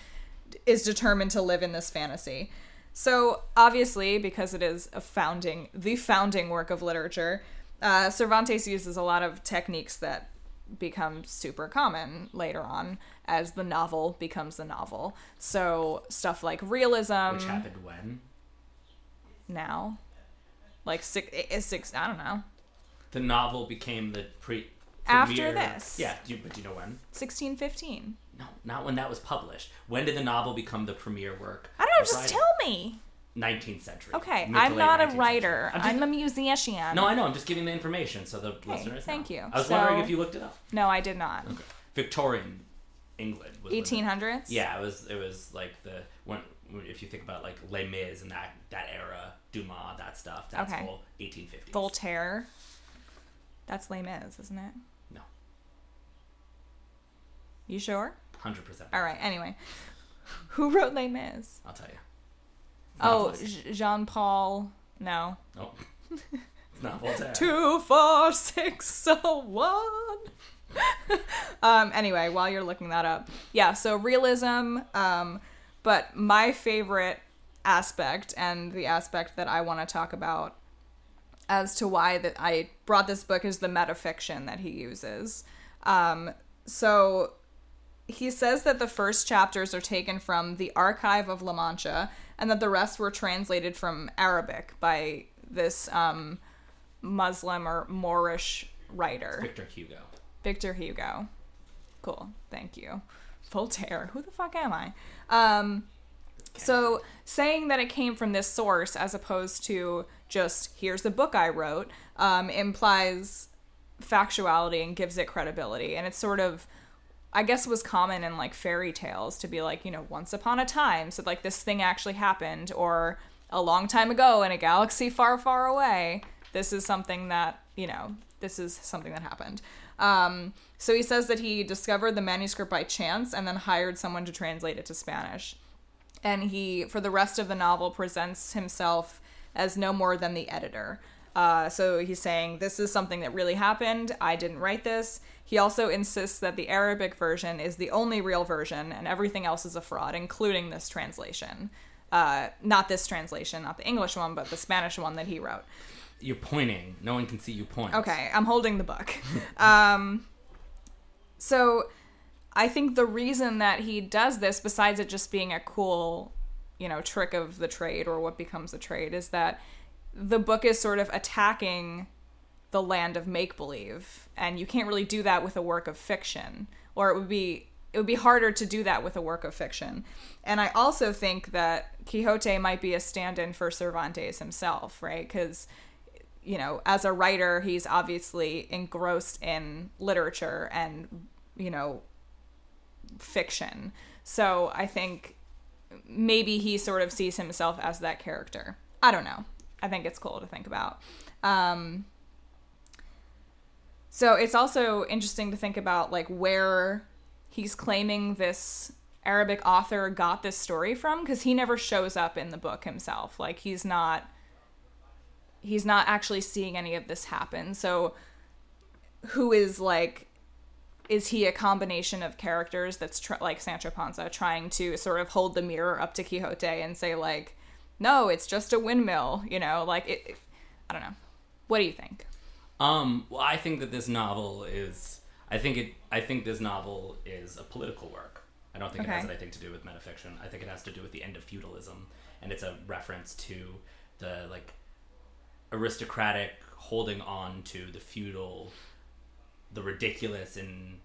is determined to live in this fantasy. So obviously, because it is a founding, the founding work of literature, uh, Cervantes uses a lot of techniques that become super common later on as the novel becomes the novel. So stuff like realism Which happened when? now, like six, six. I don't know, The novel became the pre. After this. Yeah, do you, but do you know when? sixteen fifteen. No, not when that was published. When did the novel become the premier work? I don't know. Just tell me. 19th century. Okay, Mid I'm not a writer. I'm just- I'm a musician. no, I know. I'm just giving the information so the listeners. know. thank you. I was So- wondering if you looked it up. No, I did not. Okay. Victorian England. Was Eighteen hundreds. Yeah, it was. It was like the when if you think about like Les Mis and that that era, Dumas, that stuff. That's Okay. all 1850s. Voltaire. That's Les Mis, isn't it? You sure? hundred percent. All right. Anyway, who wrote Les Mis? I'll tell you. Oh, Jean Paul. No. no, it's not Voltaire. [laughs] Two, four, six, so one. [laughs] um. Anyway, while you're looking that up, yeah. So realism. Um. But my favorite aspect and the aspect that I want to talk about as to why that I brought this book is the metafiction that he uses. Um, so he says that the first chapters are taken from the archive of La Mancha and that the rest were translated from Arabic by this um, Muslim or Moorish writer, Victor Hugo. Victor Hugo. Cool. Thank you. Voltaire. Who the fuck am I? Um, so saying that it came from this source as opposed to just here's the book I wrote um, implies factuality and gives it credibility. And it's sort of, I guess, was common in like fairy tales to be like, you know, once upon a time, so like this thing actually happened, or a long time ago in a galaxy far, far away. This is something that, you know, this is something that happened. Um, so he says that he discovered the manuscript by chance and then hired someone to translate it to Spanish and he for the rest of the novel presents himself as no more than the editor uh, so he's saying this is something that really happened i didn't write this he also insists that the arabic version is the only real version and everything else is a fraud including this translation uh, not this translation not the english one but the spanish one that he wrote You're pointing. No one can see you point. Okay, I'm holding the book. [laughs] um, so I think the reason that he does this, besides it just being a cool, you know, trick of the trade or what becomes the trade, is that the book is sort of attacking the land of make believe, and you can't really do that with a work of fiction, or it would be it would be harder to do that with a work of fiction. And I also think that Quixote might be a stand-in for Cervantes himself, right? Because you know, as a writer, he's obviously engrossed in literature and you know fiction. So I think maybe he sort of sees himself as that character. I don't know. I think it's cool to think about. Um, so it's also interesting to think about like where he's claiming this Arabic author got this story from because he never shows up in the book himself. Like he's not he's not actually seeing any of this happen. So who is like is he a combination of characters that's tr- like Sancho Panza trying to sort of hold the mirror up to Quixote and say like no, it's just a windmill, you know, like it, it I don't know. What do you think? Um, well, I think that this novel is. I think it. I think this novel is a political work. I don't think it has anything to do with metafiction. I think it has to do with the end of feudalism, and it's a reference to the like aristocratic holding on to the feudal, the ridiculous in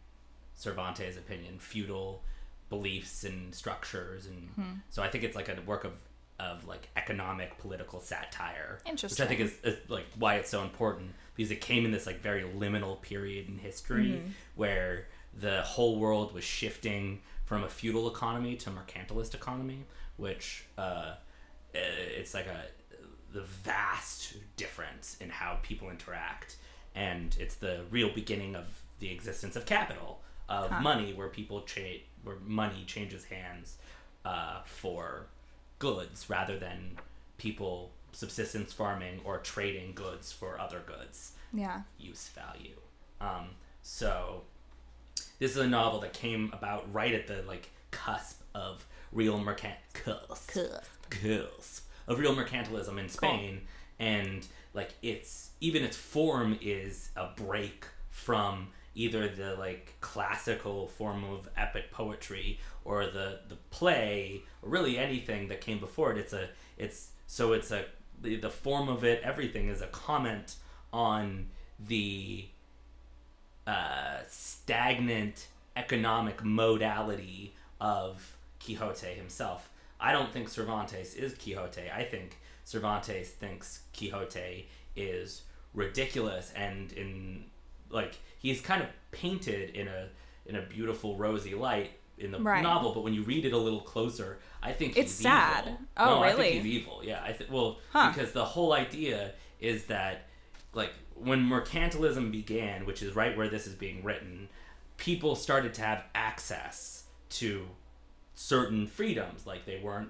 Cervantes' opinion, feudal beliefs and structures, and so I think it's like a work of of like economic political satire, which I think is, is like why it's so important because it came in this like very liminal period in history where the whole world was shifting from a feudal economy to a mercantilist economy, which uh, it's like a the vast difference in how people interact, and it's the real beginning of the existence of capital, of money, where people trade, where money changes hands uh, for goods rather than people subsistence farming or trading goods for other goods. Yeah. use value. Um, so this is a novel that came about right at the like cusp of real mercant cusp, cusp. Of real mercantilism in Spain, and like it's even its form is a break from either the like classical form of epic poetry or the the play or really anything that came before it it's a it's so it's a the, the form of it everything is a comment on the uh, stagnant economic modality of Quixote himself. I don't think Cervantes is Quixote. I think Cervantes thinks Quixote is ridiculous and in like he's kind of painted in a in a beautiful rosy light in the Right. novel, but when you read it a little closer, I think It's he's sad. evil. Oh, no, I think he's evil. Yeah, I think well Huh. because the whole idea is that like when mercantilism began, which is right where this is being written, people started to have access to certain freedoms, like they weren't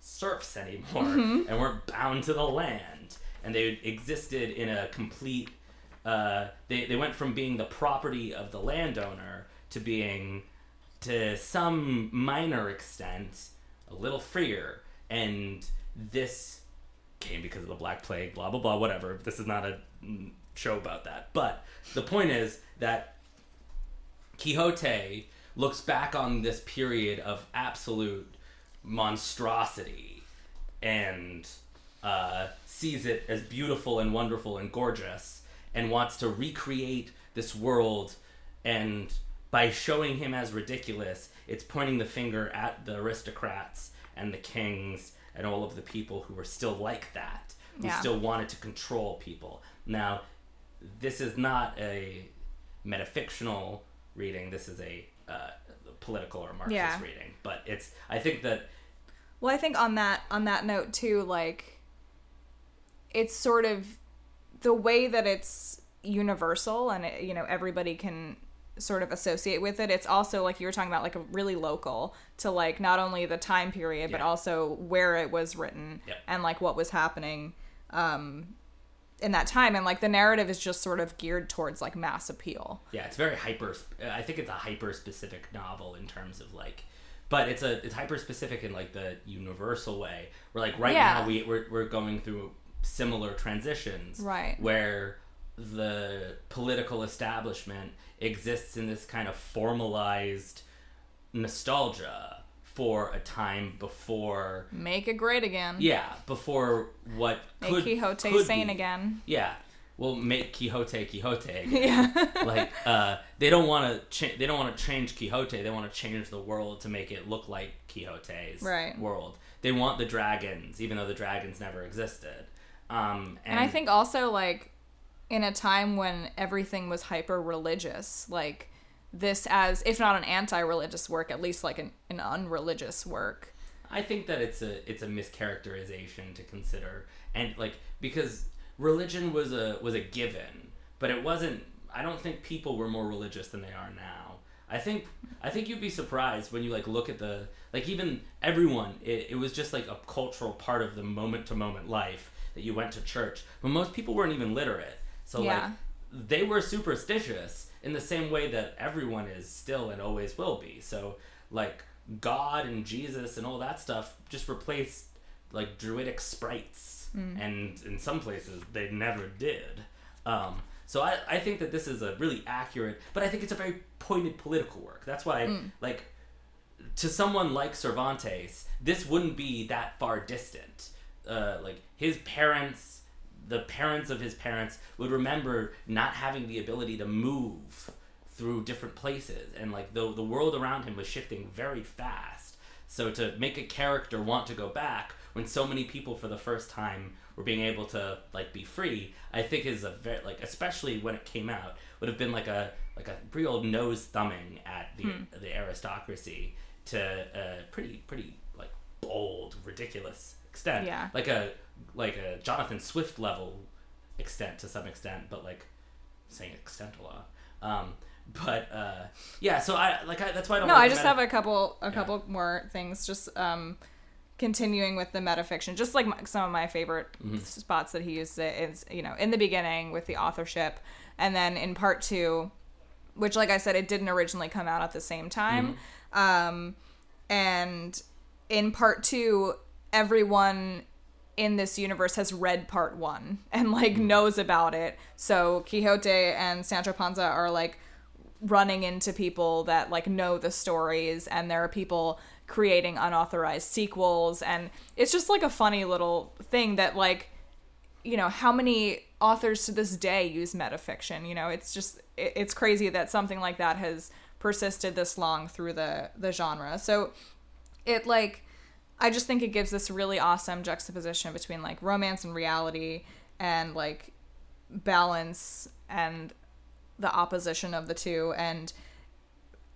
serfs [laughs] anymore Mm-hmm. and weren't bound to the land, and they existed in a complete. Uh, they they went from being the property of the landowner to being, to some minor extent, a little freer, and this came because of the Black Plague, blah, blah, blah, whatever. This is not a mm, show about that. But the point is that Quixote looks back on this period of absolute monstrosity and uh, sees it as beautiful and wonderful and gorgeous and wants to recreate this world and by showing him as ridiculous it's pointing the finger at the aristocrats and the kings and all of the people who were still like that who Yeah. still wanted to control people now this is not a metafictional reading this is a uh, political or marxist Yeah. reading but it's i think that Well, I think on that on that note too, like it's sort of the way that it's universal and it, you know everybody can sort of associate with it. It's also like you were talking about like a really local to like not only the time period but also where it was written Yep. and like what was happening um in that time and like the narrative is just sort of geared towards like mass appeal. Yeah, it's very hyper. I think it's a hyper specific novel in terms of like, but it's a it's hyper specific in like the universal way. Where like right Yeah. now we we're, we're going through similar transitions, Right. Where the political establishment exists in this kind of formalized nostalgia for a time before Make it great again. yeah before what Make could, Quixote could sane be. again. yeah well make quixote quixote again. [laughs] Yeah. like uh, they don't want to cha- they don't want to change quixote they want to change the world to make it look like quixote's Right. world they want the dragons even though the dragons never existed um, and, And I think also like in a time when everything was hyper religious, like this as if not an anti-religious work, at least like an, an unreligious work. I think that it's a it's a mischaracterization to consider, and like because religion was a was a given, but it wasn't. I don't think people were more religious than they are now. I think I think you'd be surprised when you like look at the like even everyone. It, it was just like a cultural part of the moment to moment life that you went to church, but most people weren't even literate. So Yeah. like they were superstitious in the same way that everyone is still and always will be. So like God and Jesus and all that stuff just replaced like druidic sprites, and in some places they never did. Um, so I, I think that this is a really accurate, but I think it's a very pointed political work. That's why like to someone like Cervantes, this wouldn't be that far distant. Uh, like his parents, the parents of his parents would remember not having the ability to move through different places, and like the the world around him was shifting very fast. So to make a character want to go back when so many people for the first time were being able to like be free, I think is a very like especially when it came out would have been like a like a real nose thumbing at the hmm. the aristocracy to a pretty pretty like bold ridiculous extent Yeah. like a like a Jonathan Swift level extent to some extent but like saying extent a lot um but uh yeah so I like I, that's why I don't No, like I just meta- have a couple a couple more things. Just um, continuing with the metafiction, just like my, some of my favorite Mm-hmm. spots that he used it is you know in the beginning with the authorship, and then in part two, which like I said, it didn't originally come out at the same time, Mm-hmm. um, and in part two, everyone in this universe has read part one and like Mm-hmm. knows about it. So Quixote and Sancho Panza are like running into people that like know the stories and there are people creating unauthorized sequels and it's just like a funny little thing that like you know how many authors to this day use metafiction you know it's just it, it's crazy that something like that has persisted this long through the the genre so it like i just think it gives this really awesome juxtaposition between like romance and reality and like balance and the opposition of the two. And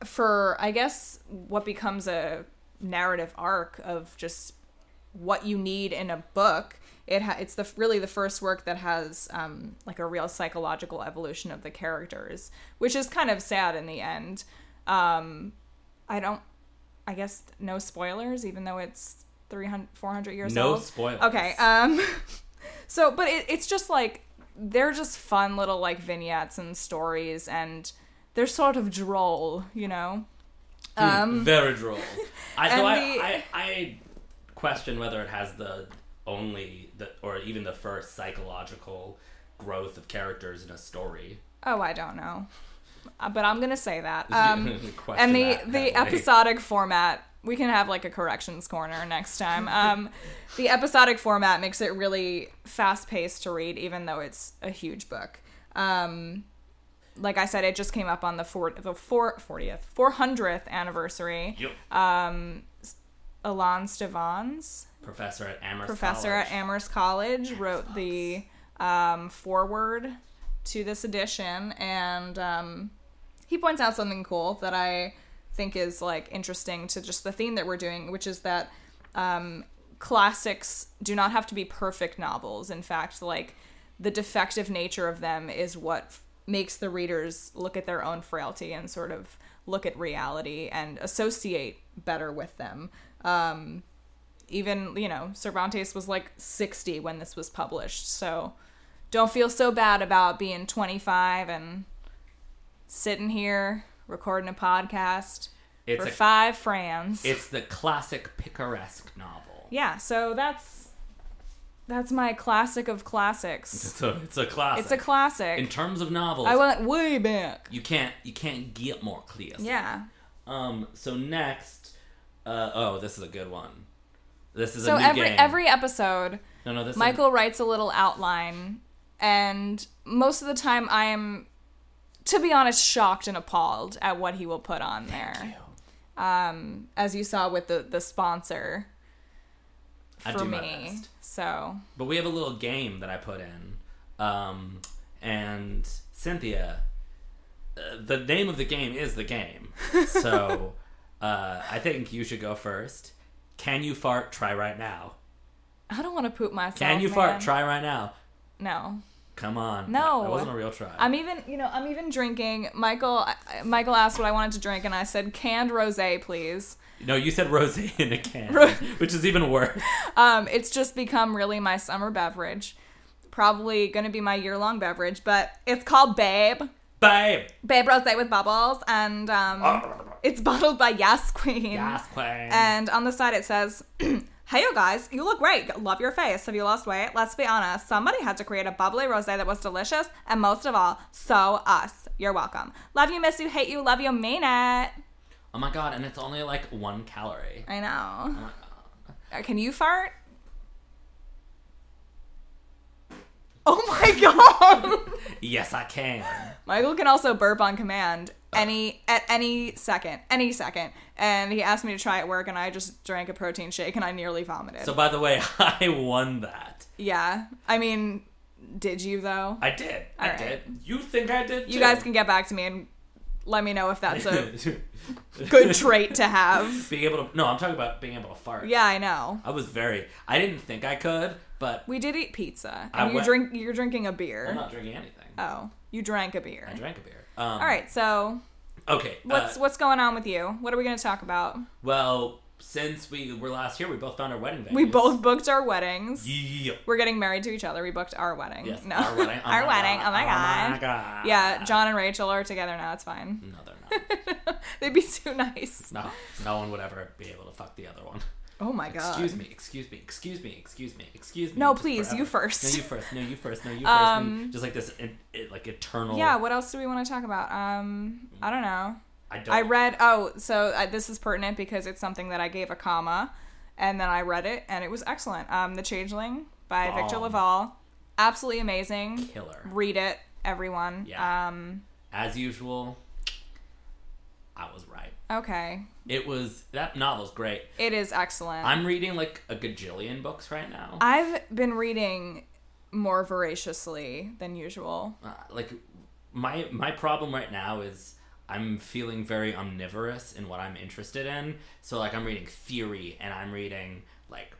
for i guess what becomes a narrative arc of just what you need in a book it ha- it's the really the first work that has um, like a real psychological evolution of the characters which is kind of sad in the end. Um, i don't i guess no spoilers even though it's 300 400 years no old spoilers Okay. Um [laughs] so but it, it's just like they're just fun little like vignettes and stories and they're sort of droll, you know. Um very droll [laughs] I, so I, I I question whether it has the only the or even the first psychological growth of characters in a story oh, I don't know. Uh, But I'm going to say that. Um [laughs] and the that the heavily. episodic format we can have like a corrections corner next time. Um the episodic format makes it really fast paced to read even though it's a huge book. Um like I said, it just came up on the four, the four, 40th, 400th anniversary. Yep. Ilan Stavans, professor at Amherst professor College. at Amherst College, wrote the um, foreword to this edition, and um, he points out something cool that I think is like interesting to just the theme that we're doing, which is that um, classics do not have to be perfect novels. In fact, like the defective nature of them is what f- makes the readers look at their own frailty and sort of look at reality and associate better with them. Um, even you know Cervantes was like 60 when this was published, so don't feel so bad about being 25 and sitting here recording a podcast It's for a- five francs. It's the classic picaresque novel. yeah, so that's that's my classic of classics. It's a it's a classic. It's a classic. In terms of novels, I went way back. you can't you can't get more clear. Yeah. Um. So next, Uh, oh, this is a good one. This is So a new every game. every episode, no, no, this is- Michael writes a little outline, and most of the time I am, to be honest, shocked and appalled at what he will put on there. Um, as you saw with the the sponsor I for do my me. best. So But we have a little game that I put in, um, and Cynthia. Uh, the name of the game is the game, [laughs] so uh, I think you should go first. Can you fart? Try right now. I don't want to poop myself. Can you man. fart? Try right now. No. Come on. No. that wasn't a real try. I'm even, you know, I'm even drinking. Michael, I- Michael asked what I wanted to drink, and I said canned rosé, please. no, you said rosé [laughs] in a can, which is even worse. [laughs] Um, it's just become really my summer beverage. Probably gonna be my year long beverage, but it's called Babe. Babe. Babe Rosé with bubbles, and um, it's [laughs] bottled by Yas Queen. Yes, queen. And on the side it says, [clears throat] Hey you guys, you look great. Love your face. Have you lost weight? Let's be honest. Somebody had to create a bubbly rosé that was delicious, and most of all, so us. You're welcome. Love you, miss you, hate you, love you, mean it. oh my god, and it's only like one calorie. I know. Oh my God. Uh, Can you fart? [laughs] Oh my god! Yes, I can. Michael can also burp on command any at any second, any second. And he asked me to try at work, and I just drank a protein shake, and I nearly vomited. So, by the way, [laughs] I won that. yeah, I mean, did you though? I did. I All right. did. You think I did? You guys can get back to me and let me know if that's a [laughs] good trait to have. being able to. No, I'm talking about being able to fart. Yeah, I know. I was very. I didn't think I could, but We did eat pizza, I you went- drink. You're drinking a beer. I'm not drinking anything. Oh, you drank a beer. I drank a beer. Um, All right, so Okay. what's uh, what's going on with you? What are we going to talk about? well, since we were last here, we both found our wedding venues. We both booked our weddings. Yeah. We're getting married to each other. We booked our wedding. Yes. No, Our wedding. [laughs] Oh our my wedding. God. Oh my god. Oh my god. Yeah, John and Rachel are together now. It's fine. No, they're [laughs] not. They'd be too nice. No, no one would ever be able to fuck the other one. Oh my god. Excuse me, excuse me, excuse me, excuse me, excuse me. No, please, you first. No, you first. No, you first. No, you first. Um, no, just like this, it, it, like eternal. Yeah. What else do we want to talk about? Um, I don't know. I don't. I read. Oh, so uh, this is pertinent because it's something that I gave a comma, and then I read it, and it was excellent. Um, The Changeling by Victor Bomb. LaValle, absolutely amazing. killer. Read it, everyone. Yeah. Um, As usual, I was right. Okay, It was that novel's great. it is excellent. I'm reading like a gajillion books right now. I've been reading more voraciously than usual. uh, like my my problem right now is I'm feeling very omnivorous in what I'm interested in. So like I'm reading theory and I'm reading like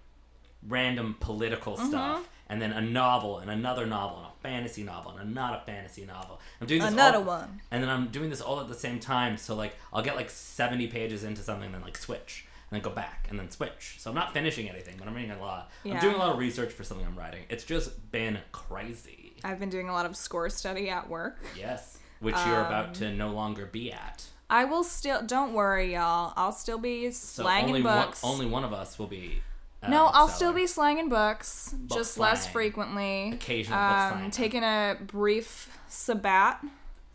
random political Mm-hmm. stuff and then a novel and another novel and a fantasy novel and not a fantasy novel. I'm doing this Another all- one. And then I'm doing this all at the same time. So like I'll get like 70 pages into something and then like switch and then go back and then switch. So I'm not finishing anything, but I'm reading a lot. Yeah. I'm doing a lot of research for something I'm writing. It's just been crazy. I've been doing a lot of score study at work. Yes, which you're about Um, to no longer be at. I will still. Don't worry, y'all. I'll still be So slanging only books. one, only one of us will be. No, I'll still be slanging books, just less frequently. Occasional book um, slang. taking a brief sabbat,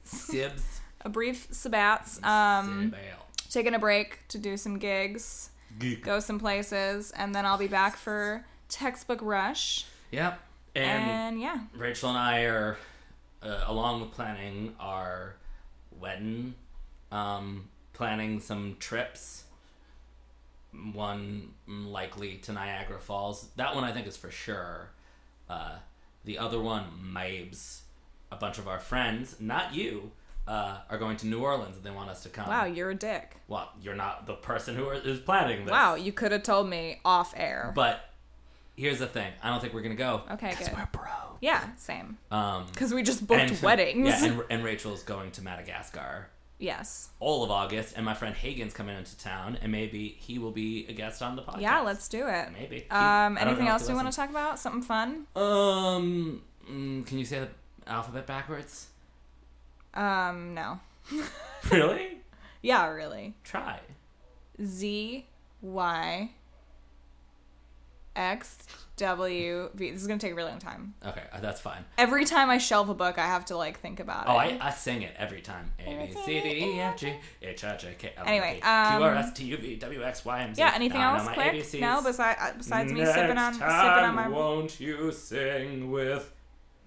Sibs. [laughs] a brief sabbats. Um, taking a break to do some gigs, Geek. go some places, and then I'll be back for textbook rush. Yep. And, And yeah, Rachel and I are, uh, along with planning our wedding, um, planning some trips. One likely to Niagara Falls. That one I think is for sure. Uh, the other one, Mabes. A bunch of our friends, not you, uh, are going to New Orleans and they want us to come. wow, you're a dick. Well, you're not the person who is planning this. Wow, you could have told me off air. But here's the thing: I don't think we're gonna go. Okay, good. We're broke. Yeah, same. Um, Because we just booked and- [laughs] weddings. Yeah, and, and Rachel's going to Madagascar yes. all of August, and my friend Hagen's coming into town, and maybe he will be a guest on the podcast. Yeah, let's do it. Maybe. Um, don't anything else we want to talk about? Something fun? Um, mm, can you say the alphabet backwards? Um, no. really? [laughs] Yeah, really. Try. Z Y X W V. This is gonna take a really long time. Okay, uh, that's fine. Every time I shelve a book, I have to like think about Oh, it. I, I sing it every time. A B C D E F G H I J K L M N Anyway, Q R um, S T U V W X Y and Z. yeah. Anything else, quick? No, besides uh, besides me sipping on sipping on my. Won't you sing with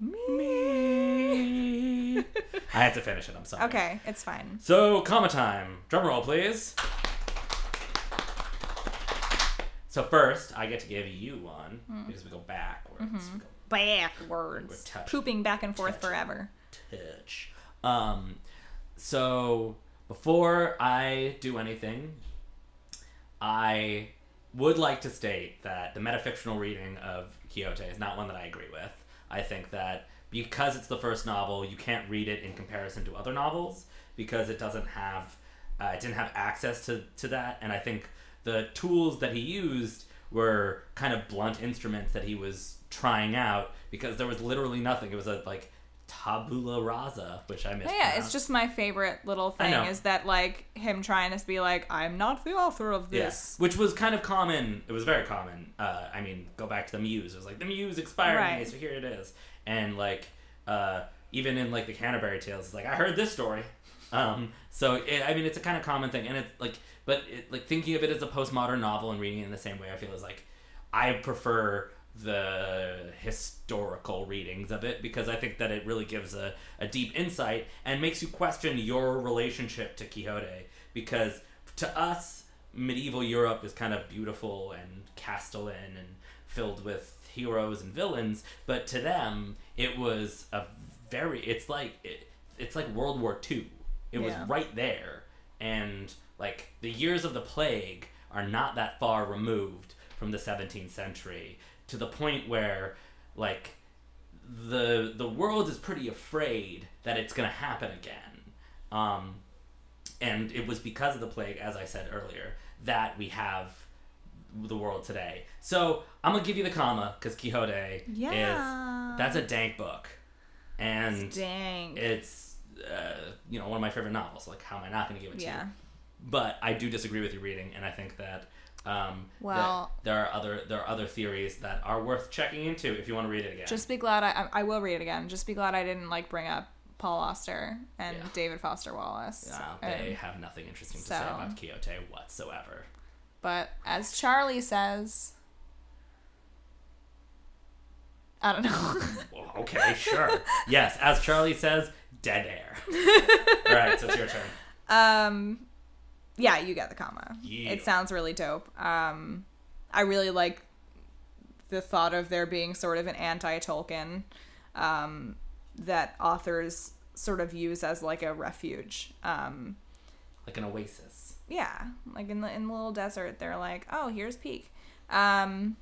Me. me? [laughs] I had to finish it. I'm sorry. Okay, it's fine. So, comma time. Drum roll, please. So first, I get to give you one Hmm. because we go backwards. Mm-hmm. We go Backwards, pooping back and forth forever. touch. Um, so before I do anything, I would like to state that the metafictional reading of Quixote is not one that I agree with. I think that because it's the first novel, you can't read it in comparison to other novels because it doesn't have, uh, it didn't have access to, to that, and I think the tools that he used were kind of blunt instruments that he was trying out because there was literally nothing. It was a like tabula rasa, which I missed. Oh, yeah, it's just my favorite little thing is that like him trying to be like, I'm not the author of this. Yes, which was kind of common. It was very common. Uh, I mean, go back to the Muse. It was like the Muse expired, Right. me, so here it is. And like, uh, even in like the Canterbury Tales, it's like I heard this story. Um, so it, I mean, it's a kind of common thing, and it's like, but it, like thinking of it as a postmodern novel and reading it in the same way, I feel is like I prefer the historical readings of it because I think that it really gives a, a deep insight and makes you question your relationship to Quixote. Because to us, medieval Europe is kind of beautiful and castellan and filled with heroes and villains, but to them, it was a very, it's like, it, it's like World War II. It was right there. And like the years of the plague are not that far removed from the 17th century to the point where like the the world is pretty afraid that it's going to happen again um, and it was because of the plague as i said earlier that we have the world today so i'm gonna give you the comma because quixote Yeah. is that's a dank book and Dang. it's uh, you know one of my favorite novels like how am i not gonna give it to yeah. you but I do disagree with your reading, and I think that um, Well- there are other there are other theories that are worth checking into if you want to read it again. Just be glad I, I will read it again. Just be glad I didn't like bring up Paul Auster and Yeah. David Foster Wallace. And- they have nothing interesting to say about Quixote whatsoever. but as Charlie says, I don't know. Well, okay, sure. yes, as Charlie says, dead air. [laughs] All right, so it's your turn. um, yeah, you get the comma. Yeah. It sounds really dope. Um, I really like the thought of there being sort of an anti-Tolkien um, that authors sort of use as like a refuge. Um, Like an oasis. yeah, like in the in the little desert, they're like, oh, here's Peake. Um,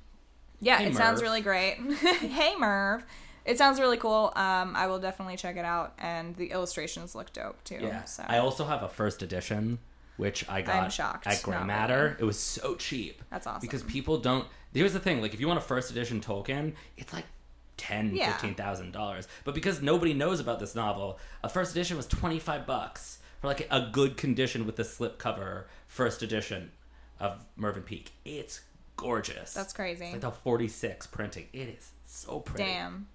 yeah, Hey, it sounds really great. [laughs] hey, Merv. It sounds really cool. Um, I will definitely check it out, and the illustrations look dope too. Yeah. So I also have a first edition, which I got I'm shocked. at Gray Not Matter. really. It was so cheap. That's awesome. Because people don't. Here's the thing: like, if you want a first edition Tolkien, it's like ten, Yeah. fifteen thousand dollars. But because nobody knows about this novel, a first edition was twenty five bucks for like a good condition with the slipcover first edition of Mervyn Peake. It's gorgeous. That's crazy. It's like the forty six printing. It is so pretty. Damn.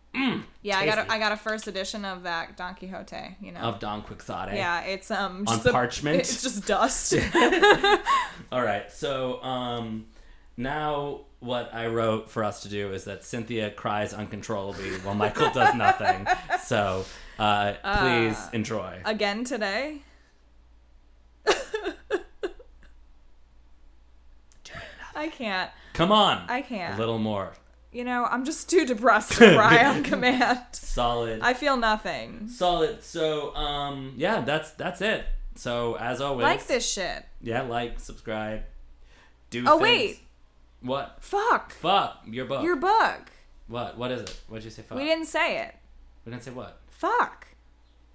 Yeah, I got a, I got a first edition of that Don Quixote. You know. Of Don Quixote. yeah, it's um On just a- parchment? [laughs] It's just dust. [laughs] All right. So um, now what I wrote for us to do is that Cynthia cries uncontrollably while Michael does nothing. [laughs] So uh, please enjoy. Again today. I can't. Come on. I can't. A little more You know, I'm just too depressed to [laughs] cry on command. solid. I feel nothing. solid. So um, yeah, that's that's it. So as always, Like this shit. Yeah, like, subscribe, do. Oh, things. wait. What? Fuck. Fuck your book. Your book. What? What is it? What'd you say? Fuck. We didn't say it. We didn't say what? Fuck.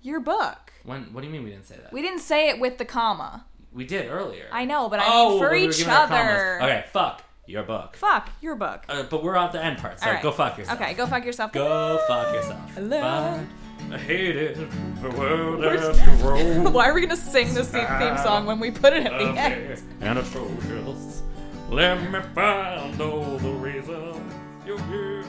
Your book. When? What do you mean we didn't say that? We didn't say it with the comma. We did earlier. I know, but I oh, mean for we each giving our commas. other. Okay, fuck your book. Fuck your book. Uh, but we're at the end part, so right. go fuck yourself. Okay, go fuck yourself. Go fuck yourself. I hated the world after. [laughs] Why are we gonna sing the theme theme song when we put it at the end? And atrocious. Let me find all the reasons. You're weird.